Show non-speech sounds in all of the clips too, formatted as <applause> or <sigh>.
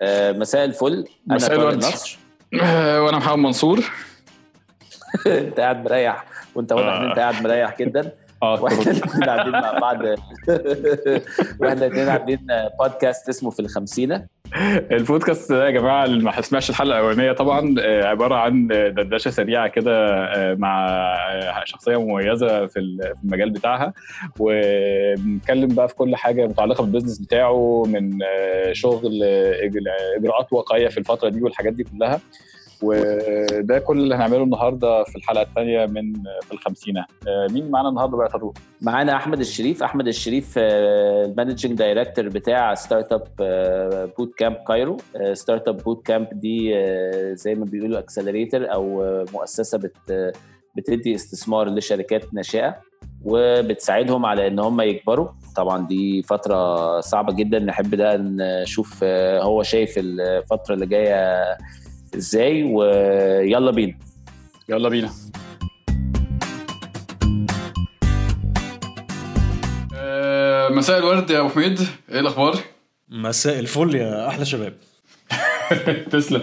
آه، مساء الفل. أنا مساء الورد. آه، <clears throat> وأنا محمد منصور. <laughs> أنت قاعد مريح. وأنت واضح إن أنت قاعد مريح جدا. آه <laughs> وإحنا الاثنين قاعدين مع بعض. <laughs> وإحنا الاثنين عاملين بودكاست اسمه في الخمسينة. البودكاست ده يا جماعة اللي ما سمعش الحلقة الأولانية طبعا آه، عبارة عن دردشة سريعة كده آه، مع آه، شخصية مميزة في ال- في المجال بتاعها. وبنتكلم بقى في كل حاجة متعلقة بالبيزنس بتاعه من آه، شغل آه، إجراءات واقعية في الفترة دي والحاجات دي كلها. وده كل اللي هنعمله النهارده في الحلقة الثانية من آه، في الخمسينة. آه، مين معانا النهارده بقى طارق؟ معانا أحمد الشريف. أحمد الشريف ال managing director بتاع ستارت اب بوت كامب كايرو ستارت اب بوت كامب دي آه، زي ما بيقولوا accelerator أو آه، مؤسسة بت بتدي استثمار لشركات ناشئة وبتساعدهم على إن هم يكبروا. طبعا دي فترة صعبة جدا. نحب ده نشوف آه، هو شايف الفترة اللي جاية إزاي؟ ويلا بينا. يلا بينا. آه، مساء الورد يا أبو حميد. إيه الأخبار؟ مساء الفل يا أحلى شباب. <laughs> تسلم.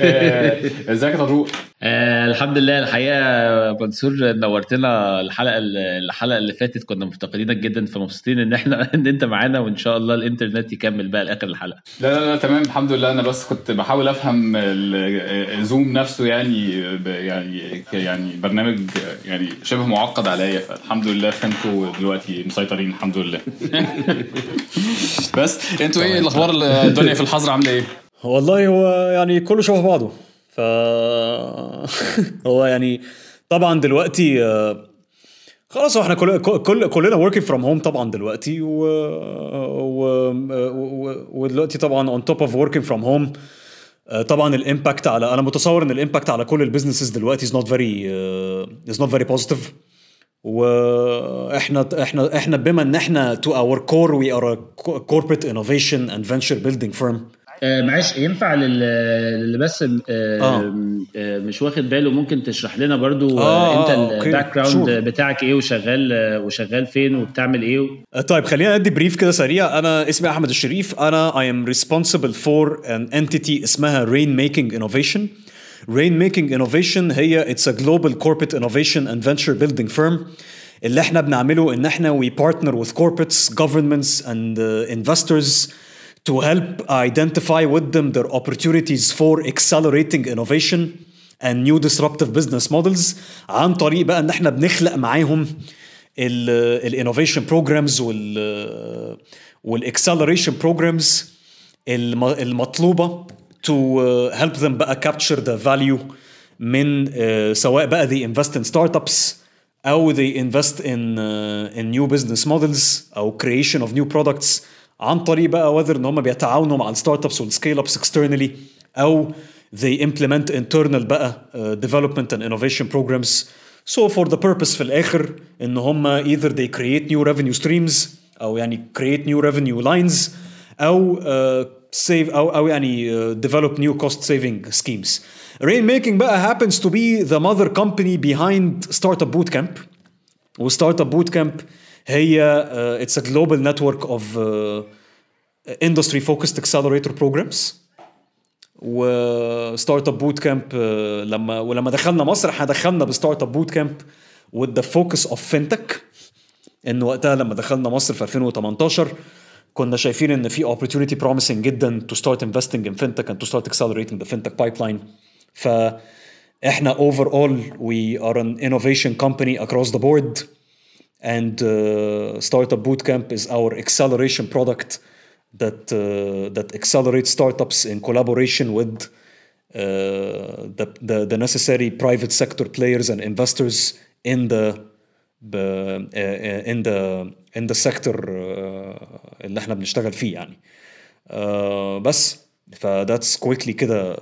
آه، إزيك يا طارق؟ آه الحمد لله. الحقيقة منصور نورتنا الحلقة الحلقة اللي فاتت كنا مفتقدينك جدا فمبسوطين إن إحنا <laughs> إن أنت معانا وإن شاء الله الإنترنت يكمل بقى لآخر الحلقة. لا لا لا تمام. الحمد لله. أنا بس كنت بحاول أفهم ال- زوم نفسه يعني ب- يعني يعني برنامج يعني شبه معقد عليا. فالحمد لله فهمته دلوقتي مسيطرين الحمد لله. <laughs> بس أنتوا إيه الأخبار الدنيا في الحظر عاملة إيه؟ والله هو يعني كله شبه بعضه. <laughs> هو يعني طبعا دلوقتي آه، خلاص إحنا كل كل كلنا working from home طبعا دلوقتي و. ودلوقتي طبعا top of working from home آه، طبعا ال impact على أنا متصور إن ال impact على كل ال businesses دلوقتي not very uh, is not very positive وإحنا إحنا إحنا بما إن إحنا our core we are a corporate innovation and venture building firm آه معلش ينفع لل- للي بس آه آه. آه مش واخد باله ممكن تشرح لنا برضو آه، انت. ال background. بتاعك إيه وشغال وشغال فين وبتعمل إيه آه، طيب خلينا ندي بريف كده سريع أنا اسمي أحمد الشريف أنا I am responsible for an entity اسمها Rain Making Innovation Rain Making Innovation هي it's a global corporate innovation and venture building firm اللي إحنا بنعمله إن إحنا we partner with corporates, governments and uh, investors to help identify with them their opportunities for accelerating innovation and new disruptive business models عن طريق بقى ان إحنا بنخلق معاهم ال innovation programs وال وال acceleration programs المطلوبه to uh, help them بقى capture the value من uh, سواء بقى they invest in startups أو they invest in uh, in new business models أو creation of new products عن طريق بقى whether ان هم بيتعاونوا مع الستارت ابس والسكيل ابس externally او they implement internal بقى uh, development and innovation programs so for the purpose في الاخر ان هم either they create new revenue streams او يعني create new revenue lines او uh, save او او يعني uh, develop new cost saving schemes. Rainmaking بقى happens to be the mother company behind Startup Bootcamp. وستارت بوت كامب هي اتس ا جلوبال نتورك اوف industry focused accelerator programs وستارت أب بوت كامب آه، لما ولما دخلنا مصر إحنا دخلنا بستارت أب بوت كامب with the focus of fintech إن وقتها لما دخلنا مصر في 2018 كنا شايفين إن في opportunity promising جدا to start investing in fintech and to start accelerating the fintech pipeline. فإحنا overall we are an innovation company across the board and uh, startup bootcamp is our acceleration product that uh, that accelerates startups in collaboration with uh, the, the the necessary private sector players and investors in the ب- uh, in the in the sector uh, اللي احنا بنشتغل فيه يعني uh, بس ف that's quickly كده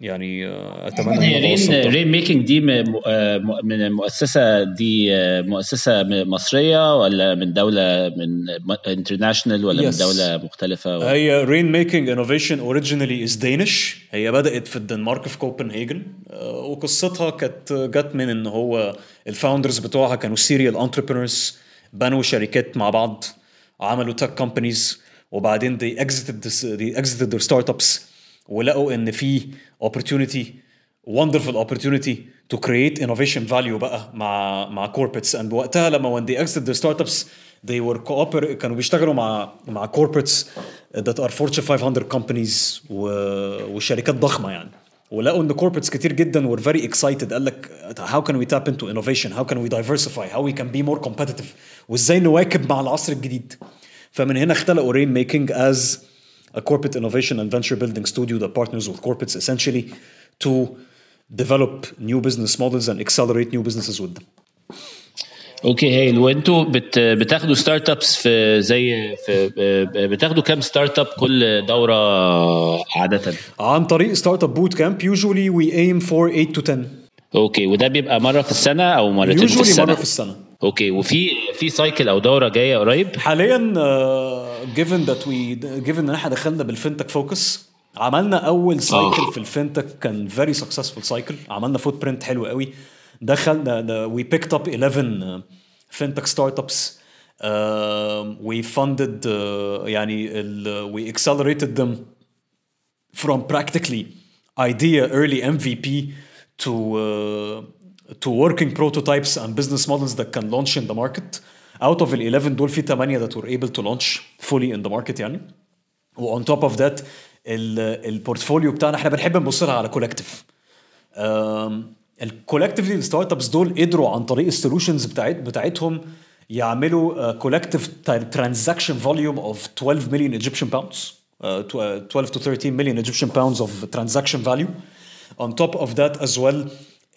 يعني uh, أتمنى أنا رين رين ميكنج دي آه، من المؤسسة دي آه، مؤسسة مصرية ولا من دولة من international ولا من Yes. دولة مختلفة؟ ولا- هي رين ميكينج انوفيشن originally is Danish هي بدأت في الدنمارك في كوبنهاجن. آه، وقصتها كانت جت من إن هو ال founders بتوعها كانوا serial entrepreneurs بنوا شركات مع بعض عملوا tech companies وبعدين they exited this, they exited their startups. ولقوا ان في opportunity wonderful opportunity to create innovation value بقى مع مع corporates and وقتها لما when they exited their startups they were cooper كانوا بيشتغلوا مع مع corporates that are Fortune 500 companies و, وشركات ضخمه يعني ولقوا ان corporates كتير جدا were very excited قال لك how can we tap into innovation how can we diversify how we can be more competitive وازاي نواكب مع العصر الجديد فمن هنا اختلقوا Rainmaking as a corporate innovation and venture building studio that partners with corporates essentially to develop new business models and accelerate new businesses with them. okay هايل وانتوا بت بتاخدوا startups في زي في بتاخدوا كام startup كل دوره عاده؟ عن طريق ستارت اب بوت كامب usually we aim for 8 to 10 okay وده بيبقى مره في السنة أو مرتين في السنة مره في السنة okay وفي في cycle أو دورة جاية قريب. حاليا given that we given إن إحنا دخلنا بال fintech focus عملنا أول آه. cycle في ال fintech كان very successful cycle عملنا footprint حلو قوي. دخلنا we picked up 11 fintech startups we funded يعني we accelerated them from practically idea early MVP to to working prototypes and business models that can launch in the market. Out of ال 11 دول في 8 that were able to launch fully in the market يعني. و on top of that ال portfolio بتاعنا إحنا بنحب نبص لها على collective. ال collectively ال startups دول قدروا عن طريق ال solutions بتاعت بتاعتهم يعملوا collective transaction volume of 12 million Egyptian pounds 12 to 13 million Egyptian pounds of transaction value. On top of that as well,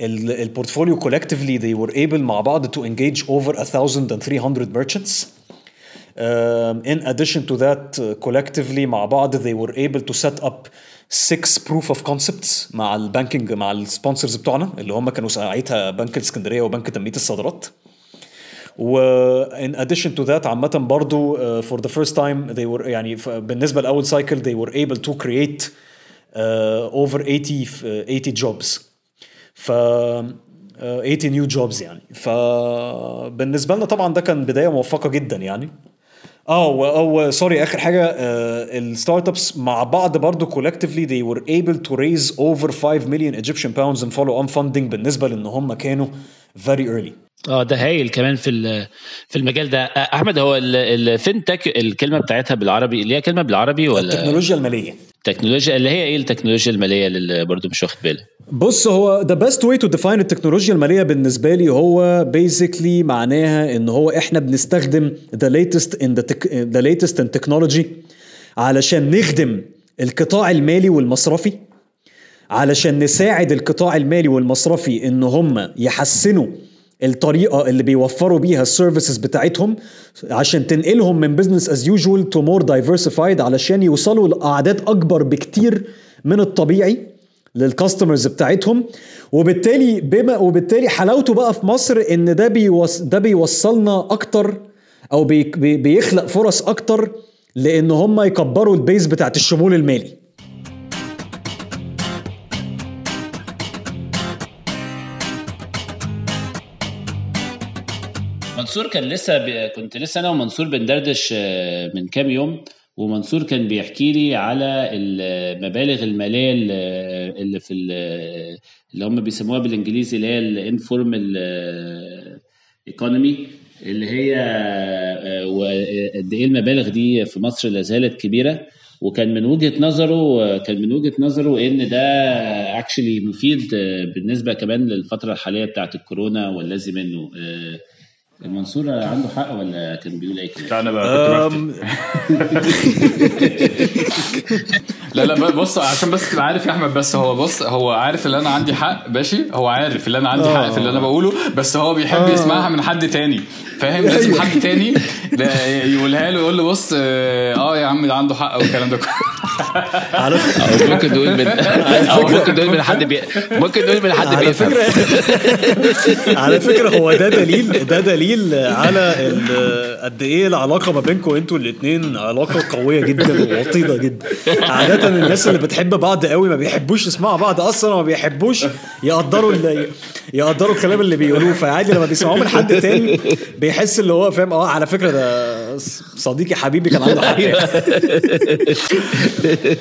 البورتفوليو collectively they were able مع بعض to engage over 1,300 merchants. Um, in addition to that, uh, collectively مع بعض they were able to set up six proof of concepts مع البانكينج مع السبونسرز بتوعنا اللي هم كانوا ساعتها بنك الاسكندريه وبنك تنميه الصادرات. و in addition to that عامة برضو uh, for the first time they were يعني بالنسبة لأول cycle they were able to create uh, over 80 f- 80 jobs ف uh, 80 new jobs يعني. فبالنسبة لنا طبعا ده كان بداية موفقة جدا يعني. آه و- أو sorry آخر حاجة ال startups مع بعض برضو collectively they were able to raise over 5 million Egyptian pounds in follow on funding بالنسبة لإن هم كانوا very early. آه ده هايل كمان في في المجال ده. آه، أحمد هو ال fintech الكلمة بتاعتها بالعربي ليها كلمة بالعربي ولا؟ التكنولوجيا المالية. التكنولوجيا اللي هي إيه التكنولوجيا المالية اللي برضو مش واخد بالي؟ بص هو the best way to define التكنولوجيا المالية بالنسبة لي هو basically معناها إن هو إحنا بنستخدم in the, tech, the latest in technology علشان نخدم القطاع المالي والمصرفي علشان نساعد القطاع المالي والمصرفي إن هم يحسنوا الطريقة اللي بيوفروا بيها السيرفيسز بتاعتهم عشان تنقلهم من business as usual to more diversified علشان يوصلوا لأعداد أكبر بكتير من الطبيعي لل customers بتاعتهم. وبالتالي بما وبالتالي حلاوته بقى في مصر إن ده بيوص ده بيوصلنا أكتر أو بي بيخلق فرص أكتر لإن هم يكبروا ال base بتاعت الشمول المالي. منصور كان لسه ب... كنت لسه أنا ومنصور بندردش آه، من كام يوم ومنصور كان بيحكي لي على المبالغ المالية اللي في ال- اللي هم بيسموها بالانجليزي اللي هي ال informal economy اللي هي آه، وقد إيه المبالغ دي في مصر لا زالت كبيرة. وكان من وجهة نظره كان من وجهة نظره إن ده actually مفيد آه، بالنسبة كمان للفترة الحالية بتاعت الكورونا والذي منه آه، المنصور عنده حق ولا كان بيقول أي كلام؟ لا أنا بقى كنت <laughs> لا لا بص عشان بس تبقى عارف يا أحمد بس هو بص هو عارف إن أنا عندي حق ماشي؟ هو عارف إن أنا عندي حق في اللي أنا بقوله بس هو بيحب يسمعها من حد تاني. فاهم؟ لازم حد تاني يقولها له يقول له بص آه يا عم ده عنده حق والكلام ده كله. <laughs> على أو ممكن نقول من أو ممكن نقول من حد بي... ممكن نقول من حد على فكرة. على فكرة هو ده دليل ده دليل على قد إيه العلاقة ما بينكم أنتوا الاثنين علاقة قوية جدا ووطيده جدا. <laughs> عادة الناس اللي بتحب بعض قوي ما بيحبوش يسمعوا بعض أصلا وما بيحبوش يقدروا ال- يقدروا الكلام اللي بيقولوه فعادي لما بيسمعوه من حد تاني بيحس اللي هو فاهم. آه على فكرة ده صديقي حبيبي كان عنده حق <laughs>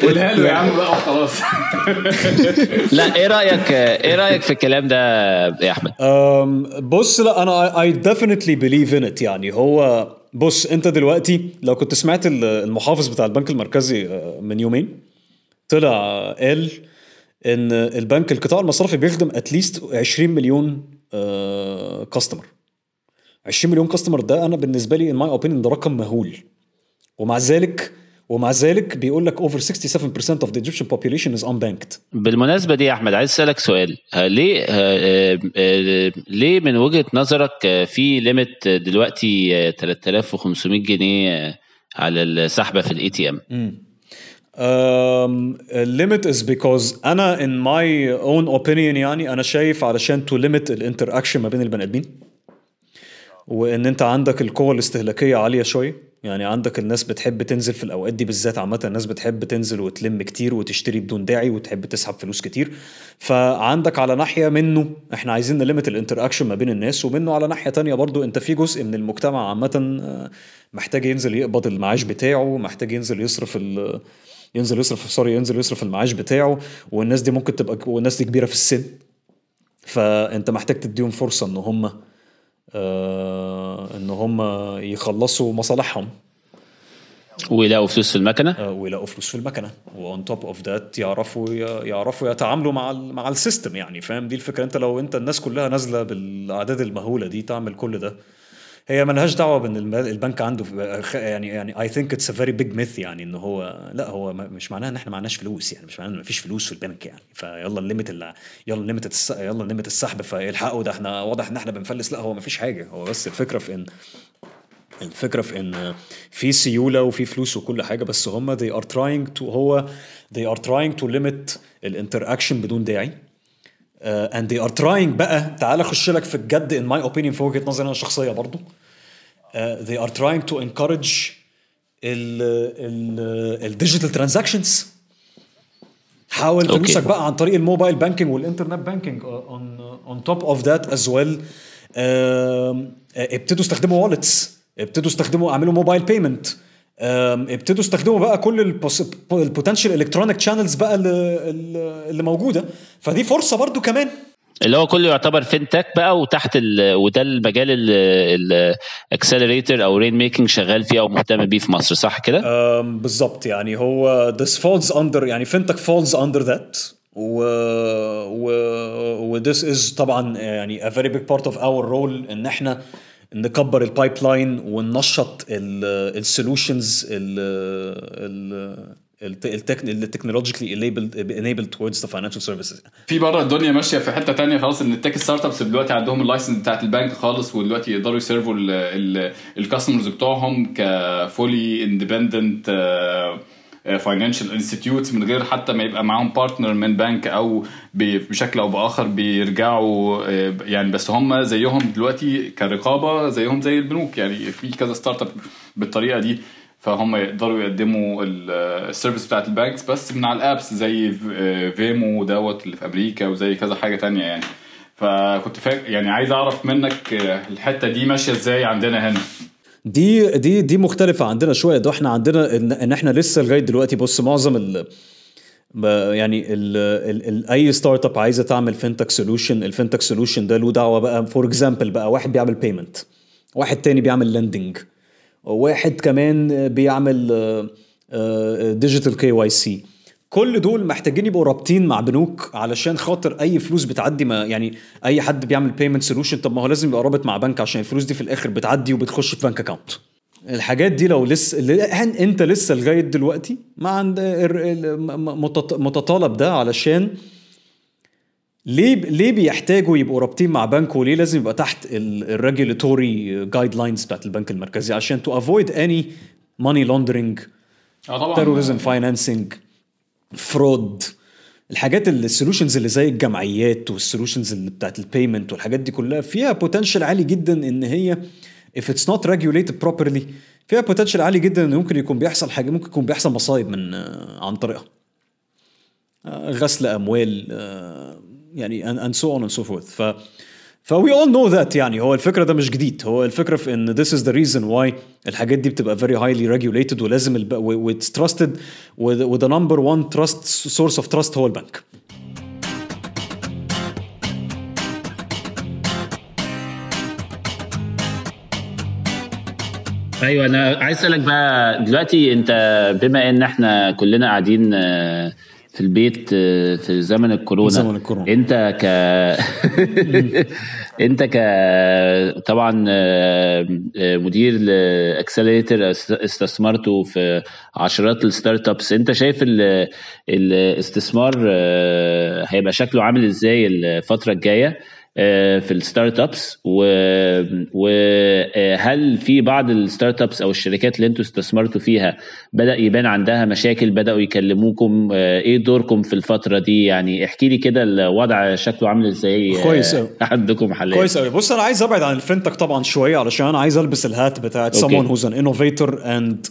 قولها له يا عم بقى وخلاص. لا إيه رأيك إيه رأيك في الكلام ده يا أحمد؟ بص لا أنا I definitely believe in it. يعني هو بص انت دلوقتي لو كنت سمعت ال- المحافظ بتاع البنك المركزي آه، من يومين طلع آه، قال إن البنك القطاع المصرفي بيخدم اتليست 20 مليون كاستمر 20 مليون كاستمر ده أنا بالنسبة لي my opinion ده رقم مهول. ومع ذلك ومع ذلك بيقول لك over 67% of the Egyptian population is unbanked. بالمناسبة دي يا أحمد عايز أسألك سؤال. ها، ليه آه، آه، ليه من وجهة نظرك آه، في limit دلوقتي آه، 3500 جنيه آه، على السحبة في ال ATM Um, limit is because أنا in my own opinion يعني أنا شايف علشان to limit ال interaction ما بين البني آدمين وإن أنت عندك القوة الاستهلاكية عالية شوية. يعني عندك الناس بتحب تنزل في الأوقات دي بالذات عامة الناس بتحب تنزل وتلم كتير وتشتري بدون داعي وتحب تسحب فلوس كتير. فعندك على ناحية منه إحنا عايزين نل limit ال interaction ما بين الناس ومنه على ناحية تانية برضو أنت في جزء من المجتمع عامة آه، محتاج ينزل يقبض المعاش بتاعه محتاج ينزل يصرف ال ينزل يصرف sorry ينزل يصرف المعاش بتاعه والناس دي ممكن تبقى والناس دي كبيرة في السن. فأنت محتاج تديهم فرصة إن هم إن هم يخلصوا مصالحهم. ويلاقوا فلوس في المكنة؟ آه ويلاقوا فلوس في المكنة. و on top of that يعرفوا يعرفوا يتعاملوا مع ال مع ال system يعني فاهم؟ دي الفكرة. أنت لو أنت الناس كلها نازلة بالأعداد المهولة دي تعمل كل ده. هي ملهاش دعوة بإن البنك عنده يعني يعني I think it's a very big myth يعني ان هو لا هو مش معناها إن إحنا معناش فلوس يعني مش معناها إن مفيش فلوس في البنك يعني فيلا ال limit اللي يلا ال limit. يلا ال limit السحب فالحقوا ده إحنا واضح إن إحنا بنفلس لا هو مفيش حاجة هو بس الفكرة في إن الفكرة في إن في سيولة وفي فلوس وكل حاجة بس هم they are trying to هو they are trying to limit ال interaction بدون داعي uh, and they are trying بقى. تعال اخش لك في الجد. In my opinion في وجهة نظري أنا الشخصيه برضو. uh, they are trying to encourage ال ال ال digital transactions حاول. فلوسك بقى عن طريق ال mobile banking والإنترنت banking on on top of that as well ابتدوا استخدموا wallets ابتدوا استخدموا اعملوا mobile payment ابتدوا استخدموا بقى كل ال potential electronic channels بقى اللي, موجودة. فدي فرصة برضو كمان. اللي هو كله يعتبر fintech بقى وتحت ال... وده المجال ال accelerator أو rainmaking شغال فيه أو مهتم بيه في مصر صح كده؟ بالظبط. يعني هو this falls under يعني fintech falls under that. و و و this is طبعا يعني a very big part of our role إن إحنا نكبر ال pipeline وننشط ال solutions ال technologically enabled towards the financial services. في بره الدنيا ماشية في حتة تانية خلاص إن ال tech startups دلوقتي عندهم ال license بتاعت البنك خالص ودلوقتي يقدروا ي serve وا ال customers بتوعهم ك fully independent financial institutes من غير حتى ما يبقى معاهم partner من بنك أو بشكل أو بآخر بيرجعوا آه، يعني بس هم زيهم دلوقتي كرقابة زيهم زي البنوك. يعني في كذا startup بالطريقة دي فهم يقدروا يقدموا ال- ال service بتاعت ال banks بس من على ال apps زي Venmo دوت اللي في أمريكا وزي كذا حاجة تانية يعني. فكنت فاكر يعني عايز أعرف منك آه، الحتة دي ماشية إزاي عندنا هنا؟ دي دي دي مختلفة عندنا شوية. ده إحنا عندنا ان, إن إحنا لسه لغاية دلوقتي بص معظم ال يعني ال ال ال اي startup عايزة تعمل fintech solution ال fintech solution ده له دعوة بقى. for example بقى واحد بيعمل payment واحد تاني بيعمل lending واحد كمان بيعمل digital KYC كل دول محتاجين يبقوا رابطين مع بنوك علشان خاطر أي فلوس بتعدي ما يعني أي حد بيعمل payment solution طب ما هو لازم يبقى رابط مع بنك عشان الفلوس دي في الآخر بتعدي وبتخش في bank account الحاجات دي لو لسه انت لسه لغاية دلوقتي ما عند ال- ال- م- متط- متطلب ده علشان ليه ليه بيحتاجوا يبقوا رابطين مع بنك وليه لازم يبقى تحت ال regulatory guidelines بتاعت البنك المركزي؟ عشان to avoid any money laundering آه طبعا. terrorism financing fraud الحاجات اللي ال solutions اللي زي الجمعيات وال solutions اللي بتاعت ال payment والحاجات دي كلها فيها potential عالي جدا إن هي if it's not regulated properly فيها potential عالي جدا إن ممكن يكون بيحصل حاجة ممكن يكون بيحصل مصايب من آه، عن طريقها. آه، غسل أموال آه، يعني and, so on and so forth. ف ف we all know that يعني هو الفكرة ده مش جديد. هو الفكرة في إن this is the reason why الحاجات دي بتبقى very highly regulated ولازم الب... و- و- it's trusted with, with the number one trust source of trust هو البنك. أيوه أنا عايز أسألك بقى دلوقتي أنت بما إن إحنا كلنا قاعدين آه، في البيت آه، في زمن الكورونا. زمن الكورونا. انت ك <laughs> انت ك طبعا آه، آه، مدير ل accelerator استثمرته في عشرات ال startups انت شايف ال- الاستثمار هيبقى شكله عامل إزاي الفترة الجاية؟ في ال startups وهل في بعض ال startups أو الشركات اللي أنتوا استثمرتوا فيها بدأ يبان عندها مشاكل بدأوا يكلموكم؟ آه، إيه دوركم في الفترة دي؟ يعني احكي لي كده الوضع شكله عامل إزاي آه، كويس. <laughs> عندكم حاليا؟ كويس قوي بص أنا عايز أبعد عن الفinTech طبعا شوية علشان أنا عايز ألبس الهات بتاعت someone who's an innovator and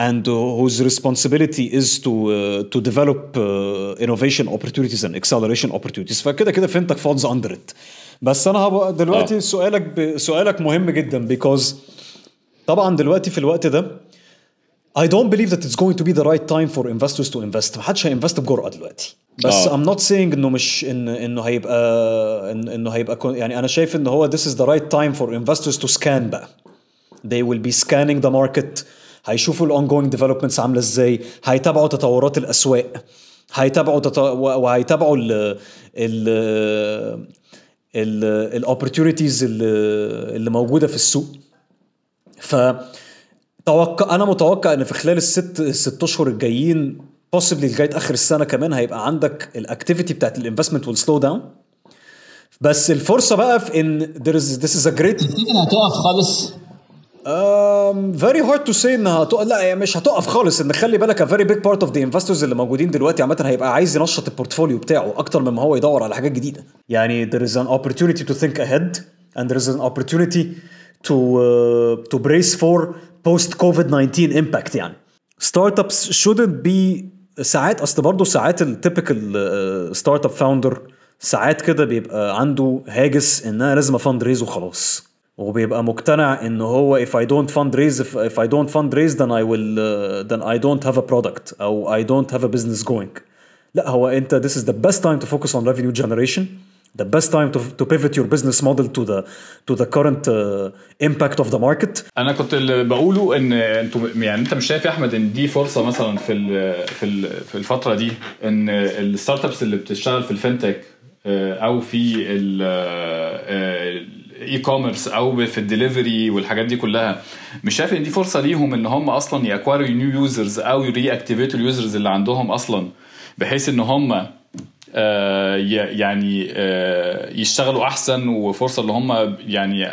and uh, whose responsibility is to uh, to develop uh, innovation opportunities and acceleration opportunities فكده كده فينتك falls under it بس انا هبقى دلوقتي آه. سؤالك ب... سؤالك مهم جدا because طبعا دلوقتي في الوقت ده I don't believe that it's going to be the right time for investors to invest محدش هينفست بجرأة دلوقتي بس آه. I'm not saying انه مش إن انه هيبقى إن انه هيبقى كون- يعني انا شايف ان هو this is the right time for investors to scan بقى they will be scanning the market هيشوفوا ال ongoing developments عاملة إزاي هيتابعوا تطورات الأسواق هيتابعوا وهيتابعوا ال ال ال الاوبورتونيتيز اللي موجودة في السوق. ف توقع أنا متوقع إن في خلال الست الست أشهر الجايين possibly لغاية آخر السنة كمان هيبقى عندك ال activity بتاعت ال investment slow down. بس الفرصة بقى في إن there is this is a great هتقف خالص. Very hard to say إنها هتقف لا هي مش هتقف خالص. إن خلي بالك very big part of the investors اللي موجودين دلوقتي عامة هيبقى عايز ينشط ال portfolio بتاعه أكتر مما هو يدور على حاجات جديدة. يعني there is an opportunity to think ahead and there is an opportunity to uh, to brace for post COVID-19 impact يعني. Startups shouldn't be ساعات أصل برضه ساعات التيبيكال ستارت اب فاوندر ساعات كده بيبقى عنده هاجس ان أنا لازم افند ريز وخلاص. وبيبقى مقتنع ان هو if I don't fundraise if, I don't fundraise then I will uh, then I don't have a product أو I don't have a business going لا هو انت this is the best time to focus on revenue generation the best time to, to pivot your business model to the to the current uh, impact of the market أنا كنت اللي بقوله ان أنتوا يعني انت مش شايف يا احمد ان دي فرصه مثلا في ال في ال في الفترة دي ان ال startups اللي بتشتغل في آه، أو في ال e-commerce أو في الدليفري والحاجات دي كلها مش شايف إن دي فرصة ليهم إن هم أصلا ي acquire وا new users أو ي reactivate وا ال users اللي عندهم أصلا بحيث إن هم آه، يعني آه، يشتغلوا أحسن وفرصة اللي هم يعني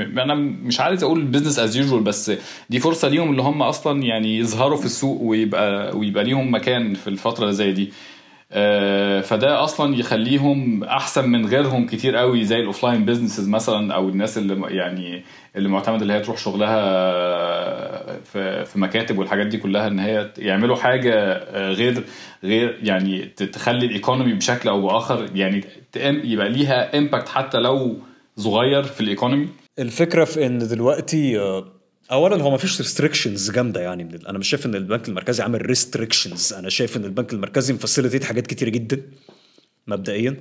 أنا مش عايز أقول business as usual بس دي فرصة ليهم اللي هم أصلا يعني يظهروا في السوق ويبقى ويبقى ليهم مكان في الفترة زي دي. فده أصلا يخليهم أحسن من غيرهم كتير قوي زي ال offline businesses مثلا أو الناس اللي يعني اللي معتمدة اللي هي تروح شغلها في مكاتب والحاجات دي كلها إن هي يعملوا حاجة آه، غير غير يعني تخلي ال economy بشكل أو بآخر يعني يبقى ليها impact حتى لو صغير في ال economy الفكرة في إن دلوقتي آه، اولا هو ما فيش restrictions جامدة يعني من ال- أنا مش شايف إن البنك المركزي عامل restrictions أنا شايف إن البنك المركزي م facilitate حاجات كتيرة جدا مبدئيا.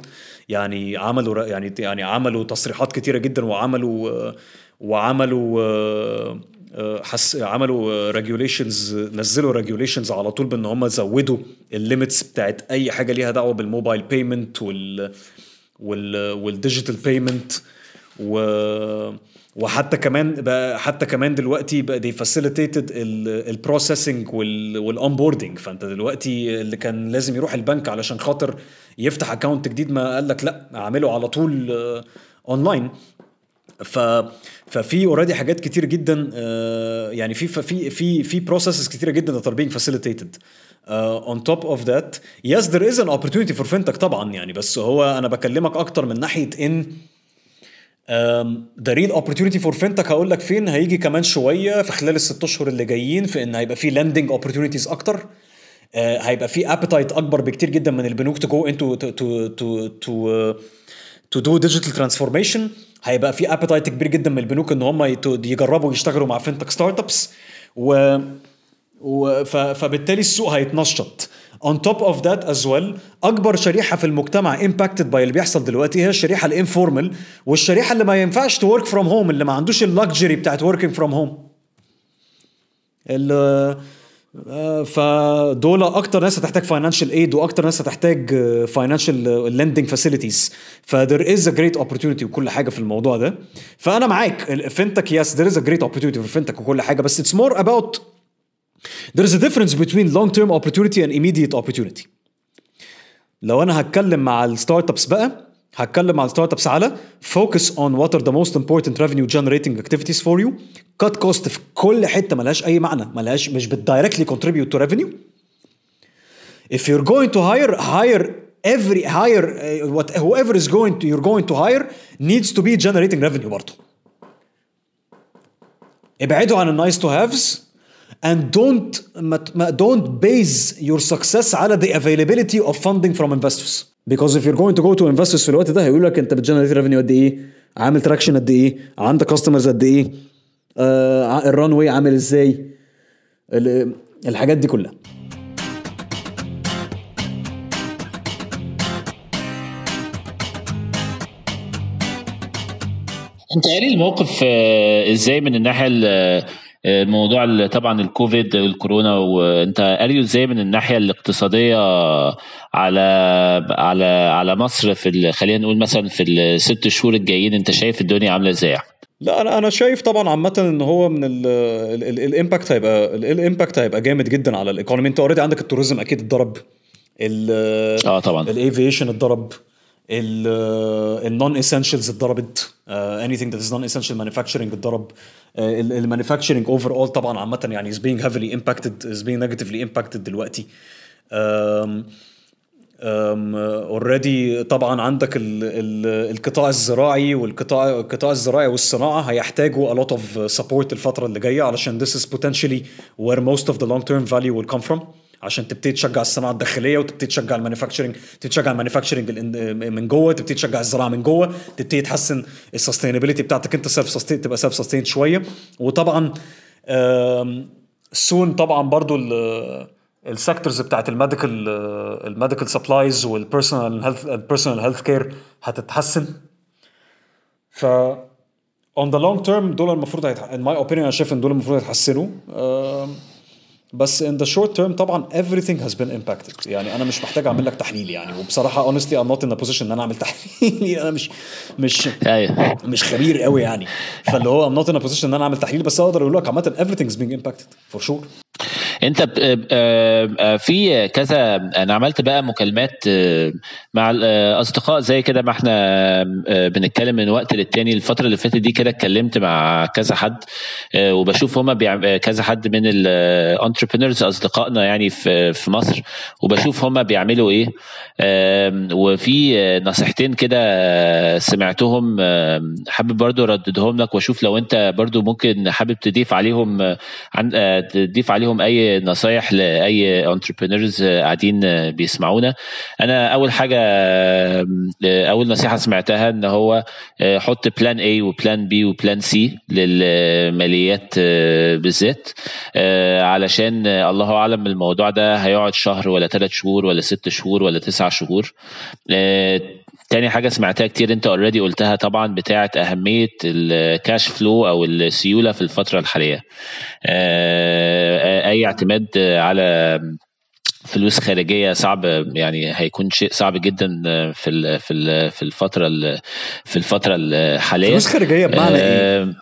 يعني عملوا يعني يعني عملوا تصريحات كتيرة جدا وعملوا آه، وعملوا آه، آه، حس عملوا regulations نزلوا regulations على طول بإن هم زودوا ال limits بتاعت أي حاجة ليها دعوة بال mobile payment وال وال وال digital payment و وحتى كمان بقى حتى كمان دلوقتي بقى دي facilitated ال processing وال onboarding فانت دلوقتي اللي كان لازم يروح البنك علشان خاطر يفتح account جديد ما قال لك لا اعمله على طول اونلاين ف ففي already حاجات كتير جدا آه، يعني في في في في processes كتيرة جدا that are being facilitated. on top of that yes there is an opportunity for fintech طبعا يعني بس هو أنا بكلمك أكتر من ناحية إن the real opportunity for fintech هقول لك فين. هيجي كمان شوية في خلال الست أشهر اللي جايين في إن هيبقى في lending opportunities أكتر. آه، هيبقى في appetite أكبر بكتير جدا من البنوك to go into to to to to do digital transformation هيبقى في appetite كبير جدا من البنوك إن هم يجربوا يشتغلوا مع fintech startups و و- ف- فبالتالي السوق هيتنشط. On top of that as well أكبر شريحة في المجتمع impacted by اللي بيحصل دلوقتي هي الشريحة ال informal والشريحة اللي ما ينفعش to work from home اللي ما عندوش ال luxury بتاعت working from home فدول أكتر ناس هتحتاج financial aid وأكتر ناس هتحتاج financial lending facilities ف there is a great opportunity وكل حاجة في الموضوع ده. فأنا معاك فينتك يس ذير از ا جريت opportunity في فينتك وكل حاجة بس اتس مور اباوت there is a difference between long term opportunity and immediate opportunity لو انا هتكلم مع الستارت ابس بقى هتكلم مع الستارت ابس على focus on what are the most important revenue generating activities for you cut cost في كل حته ملهاش اي معنى ملهاش مش بتدايركتلي contribute to revenue if you're going to hire hire every hire uh, what whoever is going to you're going to hire needs to be generating revenue برضه ابعدوا عن النايس تو هافز and don't don't base your success على the availability of funding from investors. Because if you're going to go to investors في الوقت ده هيقول لك أنت بت generate revenue قد إيه عامل traction قد إيه عندك customers قد إيه آه ال runway عامل إزاي ال- الحاجات دي كلها. أنت قاري الموقف آه، إزاي من الناحية ال- آه، الموضوع ال- طبعا الكوفيد والكورونا وانت قاريه إزاي من الناحية الاقتصادية على على على مصر في خلينا نقول مثلا في الست شهور الجايين انت شايف الدنيا عاملة إزاي؟ لا أنا أنا شايف طبعا عامة إن هو من ال impact هيبقى ال impact هيبقى جامد جدا على ال economy. أنت already عندك ال tourism أكيد اتضرب آه طبعا. ال aviation اتضرب ال non-essentials اتضربت anything that is non-essential manufacturing اتضرب ال manufacturing overall طبعا عامة يعني is being heavily impacted is being negatively impacted دلوقتي. already طبعا عندك ال ال القطاع الزراعي والقطاع القطاع الزراعي والصناعة هيحتاجوا a lot of support الفترة اللي جاية علشان this is potentially where most of the long term value will come from. عشان تبتدي تشجع الصناعة الداخلية وتبتدي تشجع ال manufacturing تشجع ال manufacturing من جوه تبتدي تشجع الزراعة من جوه تبتدي تحسن ال sustainability بتاعتك انت self-sustain تبقى self-sustain شوية. وطبعا soon طبعا برضو ال sectors بتاعت الميديكال الميديكال سبلايز والبيرسونال هيلث البيرسونال هيلث كير هتتحسن. ف on the long term دول المفروض in my opinion أنا شايف إن دول المفروض يتحسنوا بس in the short term طبعا everything has been impacted. يعني أنا مش محتاج أعمل لك تحليل يعني. وبصراحة honestly I'm not in a position إن أنا أعمل تحليل. <laughs> أنا مش مش أيوه. مش خبير قوي يعني. فاللي هو I'm not in a position إن أنا أعمل تحليل. بس أقدر أقول لك عامة everything is being impacted for sure. أنت ب- آه، آه، في كذا أنا عملت بقى مكالمات آه، مع الاصدقاء زي كده ما إحنا آه، بنتكلم من وقت للتاني. الفترة اللي فاتت دي كده اتكلمت مع كذا حد آه، وبشوف هما آه، كذا حد من ال entrepreneurs أصدقائنا يعني في في مصر. وبشوف هما بيعملوا إيه. وفي نصيحتين كده سمعتهم. حابب برضو أرددهم لك وأشوف لو أنت برضو ممكن حابب تضيف عليهم عن آه، تضيف عليهم أي نصايح لأي entrepreneurs قاعدين بيسمعونا. أنا أول حاجة أول نصيحة سمعتها إن هو آه، حط plan A و plan B و plan C للماليات آه، بالذات علشان آه، الله أعلم الموضوع ده هيقعد شهر ولا ثلاث شهور ولا ست شهور ولا تسع شهور. آه، تاني حاجة سمعتها كتير انت already قلتها طبعا بتاعة أهمية ال cash flow أو السيولة في الفترة الحالية. آه، أي اعتماد على فلوس خارجية صعب يعني هيكون شيء صعب جدا في ال- في ال- في الفترة ال- في الفترة الحالية. فلوس خارجية بمعنى إيه؟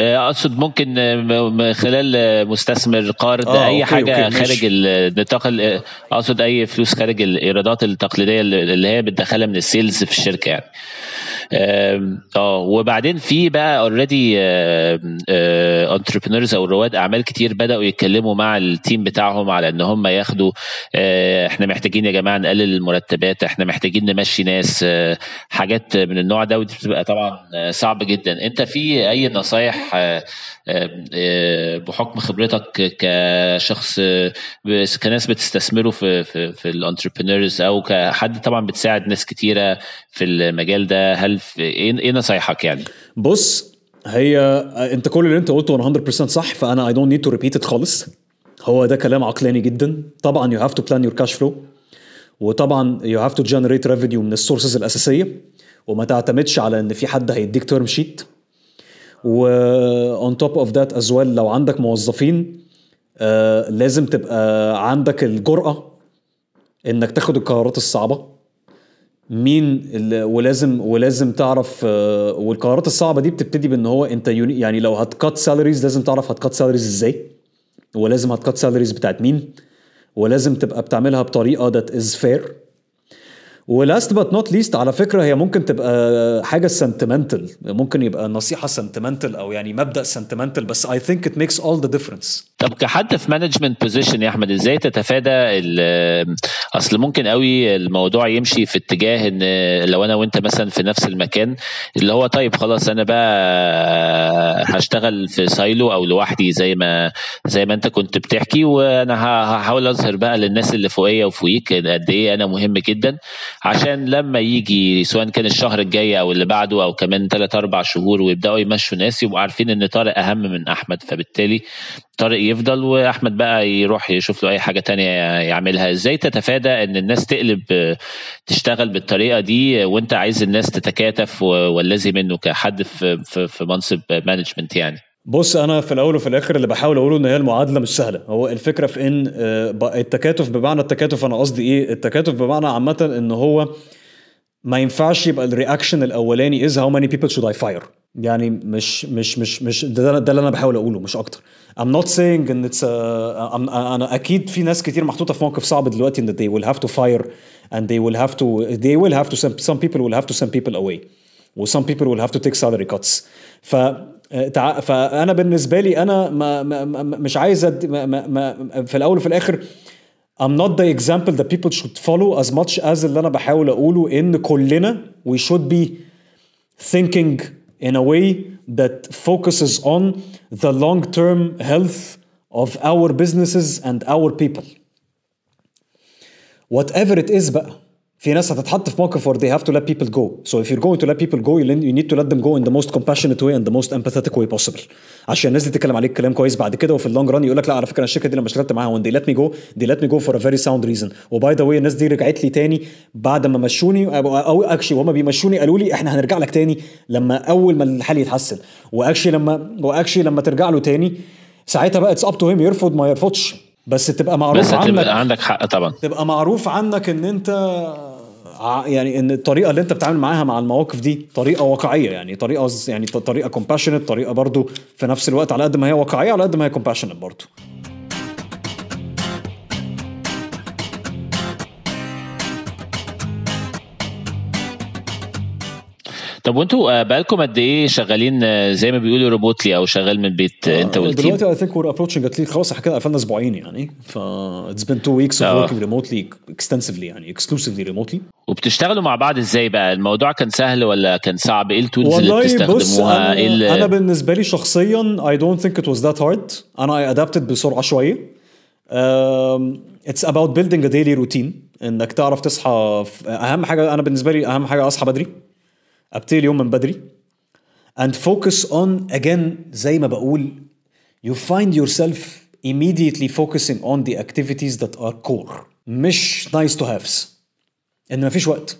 آه، أقصد ممكن آه، من خلال آه، مستثمر قارض آه، أي okay، حاجة أوكي، خارج. النطاق ال- أقصد أي فلوس خارج الايرادات التقليدية اللي هي بتدخلها من ال sales في الشركة يعني آه وبعدين في بقى already entrepreneurs أو رواد أعمال كتير بدأوا يتكلموا مع ال team بتاعهم على إن هم ياخدوا آه، إحنا محتاجين يا جماعة نقلل المرتبات إحنا محتاجين نمشي ناس آه، حاجات من النوع ده ودي بتبقى طبعا آه، صعب جدا أنت في أي نصايح بحكم خبرتك كشخص كناس بتستثمروا في في في الانتربرينورز أو كحد طبعا بتساعد ناس كتيرة في المجال ده هل في إيه إيه نصايحك يعني؟ بص هي انت كل اللي انت قلته 100% صح فأنا don't need to repeat it خالص. هو ده كلام عقلاني جدا. طبعا you have to plan your cash flow. وطبعا you have to generate revenue من ال sources الأساسية. وما تعتمدش على إن في حد هيديك term sheet و on top of that as well لو عندك موظفين آه لازم تبقى عندك الجرأة إنك تاخد القرارات الصعبة. مين ولازم ولازم تعرف آه، والقرارات الصعبة دي بتبتدي بإن هو أنت يعني لو هت cut salaries لازم تعرف هت cut salaries إزاي ولازم هت cut salaries بتاعت مين ولازم تبقى بتعملها بطريقة that is fair. و last but not least على فكرة هي ممكن تبقى حاجة sentimental ممكن يبقى نصيحة sentimental أو يعني مبدأ sentimental بس I think it makes all the difference. طب كحد في management position يا أحمد إزاي تتفادى أصل ممكن قوي الموضوع يمشي في اتجاه إن لو أنا وأنت مثلا في نفس المكان اللي هو طيب خلاص أنا بقى هشتغل في silo أو لوحدي زي ما زي ما أنت كنت بتحكي وأنا هحاول أظهر بقى للناس اللي فوقيا وفوقيك قد إيه أنا مهم جدا عشان لما يجي سواء كان الشهر الجاي أو اللي بعده أو كمان 3 4 شهور ويبدأوا يمشوا ناس يبقوا عارفين إن طارق أهم من أحمد فبالتالي طارق يفضل وأحمد بقى يروح يشوف له أي حاجة تانية يعملها. إزاي تتفادى إن الناس تقلب تشتغل بالطريقة دي وأنت عايز الناس تتكاتف والذي منه كحد في في, منصب management يعني؟ بص أنا في الأول وفي الآخر اللي بحاول أقوله إن هي المعادلة مش سهلة. هو الفكرة في إن آه، التكاتف بمعنى التكاتف أنا قصدي إيه؟ التكاتف بمعنى عامة إن هو ما ينفعش يبقى ال reaction الأولاني is how many people should I fire. يعني مش مش مش مش ده, ده اللي أنا بحاول أقوله مش أكتر. I'm not saying ان it's a, I'm, انا اكيد في ناس كتير محطوطه في موقف صعب دلوقتي ان they will have to fire and they will have to they will have to send some people will have to send people away و some people will have to take salary cuts ف تع- فانا بالنسبه لي انا ما ما ما مش عايز أد... ما ما ما في الاول وفي الاخر I'm not the example that people should follow as much as اللي انا بحاول اقوله ان كلنا we should be thinking in a way that focuses on the long-term health of our businesses and our people. Whatever it is بقى في ناس هتتحط في موقف where they have to let people go. So if you're going to let people go, you need to let them go in the most compassionate way and the most empathetic way possible. عشان الناس دي تتكلم عليك كلام كويس بعد كده وفي ال long run يقول لك لا على فكرة الشركة دي لما اشتغلت معاها when they let me go they let me go for a very sound reason. و by the way الناس دي رجعت لي تاني بعد ما مشوني أو actually وهم بيمشوني قالوا لي إحنا هنرجع لك تاني لما أول ما الحال يتحسن. و actually لما و actually لما ترجع له تاني ساعتها بقى it's up to him يرفض ما يرفضش بس تبقى معروف بس عنك عندك حق طبعا تبقى معروف عنك إن أنت يعني إن الطريقة اللي أنت بتتعامل معاها مع المواقف دي طريقة واقعية. يعني طريقة يعني طريقة compassionate طريقة برضو في نفس الوقت على قد ما هي واقعية على قد ما هي compassionate برضو. طب وانتوا آه، بقالكم قد إيه شغالين آه، زي ما بيقولوا remotely أو شغال من البيت آه، انت وال team دلوقتي I think we're approaching it خلاص إحنا كده قفلنا أسبوعين يعني. ف it's been two weeks of. working remotely extensively يعني exclusively remotely وبتشتغلوا مع بعض إزاي بقى؟ الموضوع كان سهل ولا كان صعب؟ إيه ال tools اللي بتستخدموها؟ إيه أنا, أنا بالنسبة لي شخصيا I don't think it was that hard. أنا I adapted بسرعة شوية. it's about building a daily routine إنك تعرف تصحى أهم حاجة أنا بالنسبة لي أهم حاجة أصحى بدري. ابتدي اليوم من بدري and focus on again زي ما بقول you find yourself immediately focusing on the activities that are core مش nice to haves ان مفيش وقت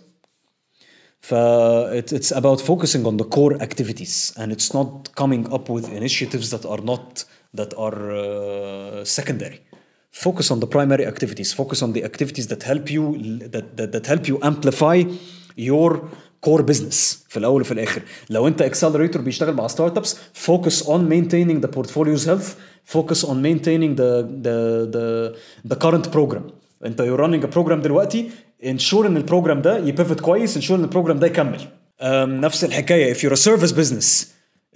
ف it- it's about focusing on the core activities and it's not coming up with initiatives that are not that are uh, secondary focus on the primary activities focus on the activities that help you that, that, that help you amplify your core business في الأول وفي الآخر لو انت accelerator بيشتغل مع ستارت ابس focus on maintaining the portfolio's health focus on maintaining the the the, the current program انت you're running a program دلوقتي ensure ان البروجرام ده يبيفت كويس ensure ان البروجرام ده يكمل um, نفس الحكاية if you're a service business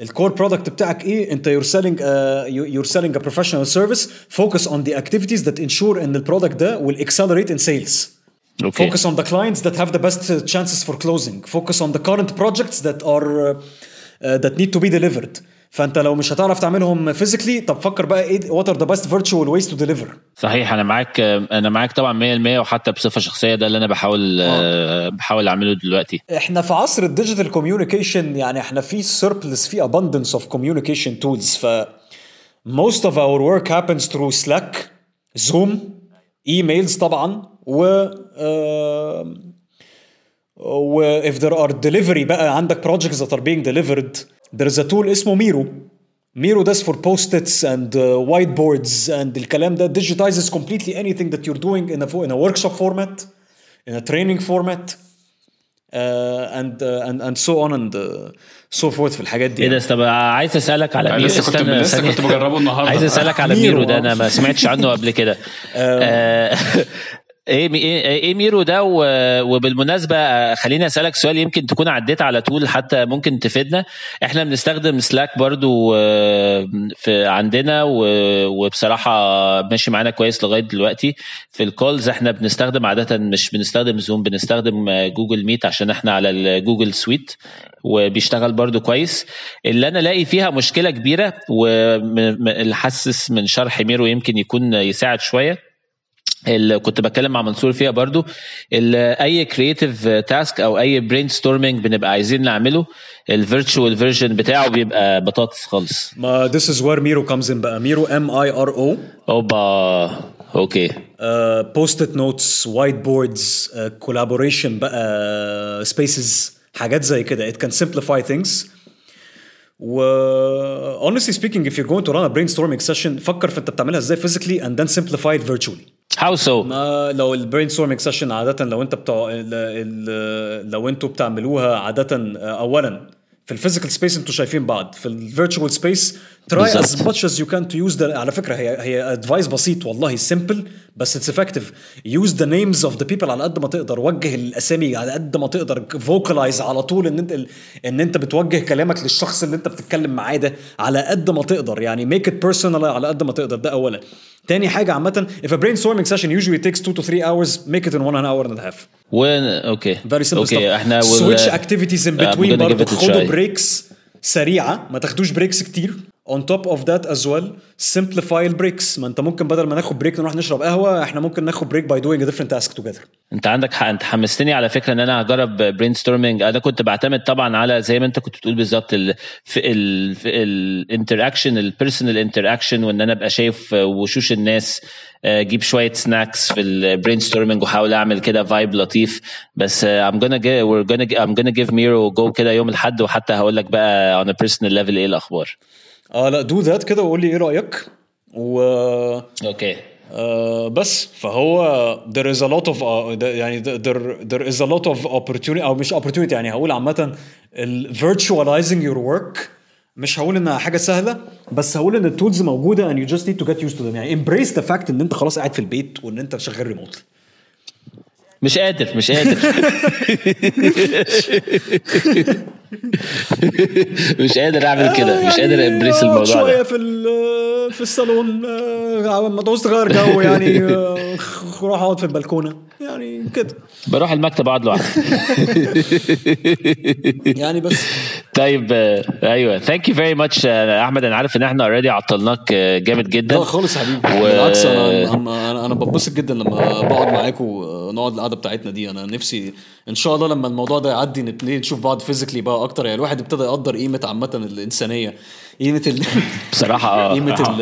الكور برودكت بتاعك إيه انت you're selling uh, you're selling a professional service focus on the activities that ensure ان البرودكت ده will accelerate in sales Okay. Focus on the clients that have the best uh, chances for closing. Focus on the current projects that are uh, uh that need to be delivered. فأنت لو مش هتعرف تعملهم physically طب فكر بقى إيه what are the best virtual ways to deliver صحيح أنا معاك أنا معاك طبعا 100% وحتى بصفة شخصية ده اللي أنا بحاول آه. آه، بحاول أعمله دلوقتي إحنا في عصر ال digital communication يعني إحنا في surplus في abundance of communication tools ف most of our work happens through Slack زوم ايميلز طبعا و uh, و if there are delivery بقى عندك projects that are being delivered there is a tool اسمه ميرو ميرو ده for post-its and uh, whiteboards and الكلام ده digitizes completely anything that you're doing in a, in a workshop format in a training format uh, and, uh, and and so on and uh, so forth في الحاجات دي إيه ده طب عايز اسالك على ميرو لسه كنت لسه. كنت بجربه النهارده عايز اسالك على ميرو، ده آه. أنا ما سمعتش عنه قبل كده إيه مي- ميرو ده وبالمناسبة خليني أسألك سؤال يمكن تكون عديت على طول حتى ممكن تفيدنا. إحنا بنستخدم Slack برضو آه، في عندنا وبصراحة ماشي معانا كويس لغاية دلوقتي. في ال calls إحنا بنستخدم عادة مش بنستخدم Zoom بنستخدم Google Meet عشان إحنا على ال Google Suite وبيشتغل برضو كويس. اللي أنا لاقي فيها مشكلة كبيرة واللي حاسس من شرح ميرو يمكن يكون يساعد شوية. اللي كنت بتكلم مع منصور فيها برضو. أي creative task أو أي brainstorming بنبقى عايزين نعمله ال virtual version بتاعه بيبقى بطاطس خالص. ما this is where Miro comes in بقى. Miro M I R O أوبا okay. Post-it notes whiteboards Collaboration بقى spaces حاجات زي كده. It can simplify things. و honestly speaking if you're going to run a brainstorming session فكر في انت بتعملها إزاي physically and then simplify it virtually. How so ما لو ال brainstorming session عاده لو انت بتوع ال- ال- لو أنتوا بتعملوها عاده اولا في ال physical space أنتوا شايفين بعض. في ال virtual space try as. much as you can to use على فكرة هي هي advice بسيط والله simple بس it's effective use the names of the people على قد ما تقدر. وجه الأسامي على قد ما تقدر. vocalize على طول إن أنت إن أنت بتوجه كلامك للشخص اللي أنت بتتكلم معاه ده على قد ما تقدر. يعني make it personal على قد ما تقدر. ده اولا. تاني حاجة عامه if a brainstorming session usually takes 2 to 3 hours make it in one hour and a half و أوكي very simple أوكي stuff إحنا switch activities in between برضه خدوا. breaks سريعه ما تاخدوش breaks كتير on top of that as well simplify ال breaks ما انت ممكن بدل ما ناخد break نروح نشرب قهوة إحنا ممكن ناخد break doing a different task together. انت عندك حق. انت حمستني على فكرة ان أنا هجرب brainstorming أنا كنت بعتمد طبعا على زي ما انت كنت بتقول بالظبط ال interaction ال personal interaction وان أنا ابقى شايف وشوش الناس آه، أجيب شوية snacks في ال brainstorming واحاول اعمل كده vibe لطيف. بس آه، gonna I'm gonna give Miro go كده يوم الأحد وحتى هقول لك بقى on a level إيه الأخبار. آه لا do that كده وقول لي إيه رأيك. و أوكي. آه بس فهو there is a lot of uh, يعني there there is a lot of opportunity أو مش opportunity يعني هقول عامة ال virtualizing your work. مش هقول إنها حاجة سهلة بس هقول إن ال tools موجودة and you just need to get used to them. يعني embrace the fact إن أنت خلاص قاعد في البيت وإن أنت شغال remotely مش قادر مش قادر. مش قادر أعمل كده مش قادر embrace الموضوع شوية ده في ال- في الصالون آه، ما تعوز تغير جو يعني آه، روح أقعد في البلكونة. يعني كده. بروح المكتب أقعد لوحدي. <laughs> يعني بس طيب آه، أيوه. thank you very much أحمد. أنا عارف إن إحنا already عطلناك آه، جامد جدا. لا خالص يا حبيبي. و- بالعكس أنا أنا أنا, أنا بتبسط جدا لما بقعد معاكم ونقعد القعدة بتاعتنا دي. أنا نفسي إن شاء الله لما الموضوع ده يعدي نبتدي نشوف بعض فيزيكلي بقى أكتر. يعني الواحد ابتدى يقدر قيمة عامة الإنسانية. قيمة ال... بصراحة آه. قيمة ال...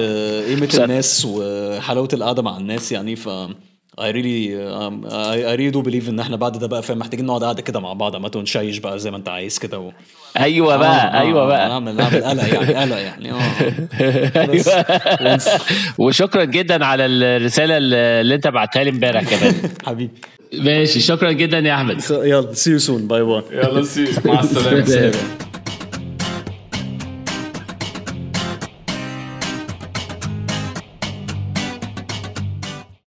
<laughs> قيمة. الناس وحلاوة القعدة مع الناس يعني. ف I really um, I, I really do believe إن إحنا بعد ده بقى فاهم؟ محتاجين نقعد قعدة كده مع بعض عامه ونشيش بقى زي ما أنت عايز كده و... أيوه بقى آه، أيوه بقى. نعمل نعمل قلق يعني قلق يعني آه. <laughs> بس. أيوه وشكرا جدا على الرسالة اللي أنت بعتها لي إمبارح كمان <laughs> حبيبي. ماشي شكرا جدا يا أحمد. يلا see you soon. bye bye يلا see مع السلامة.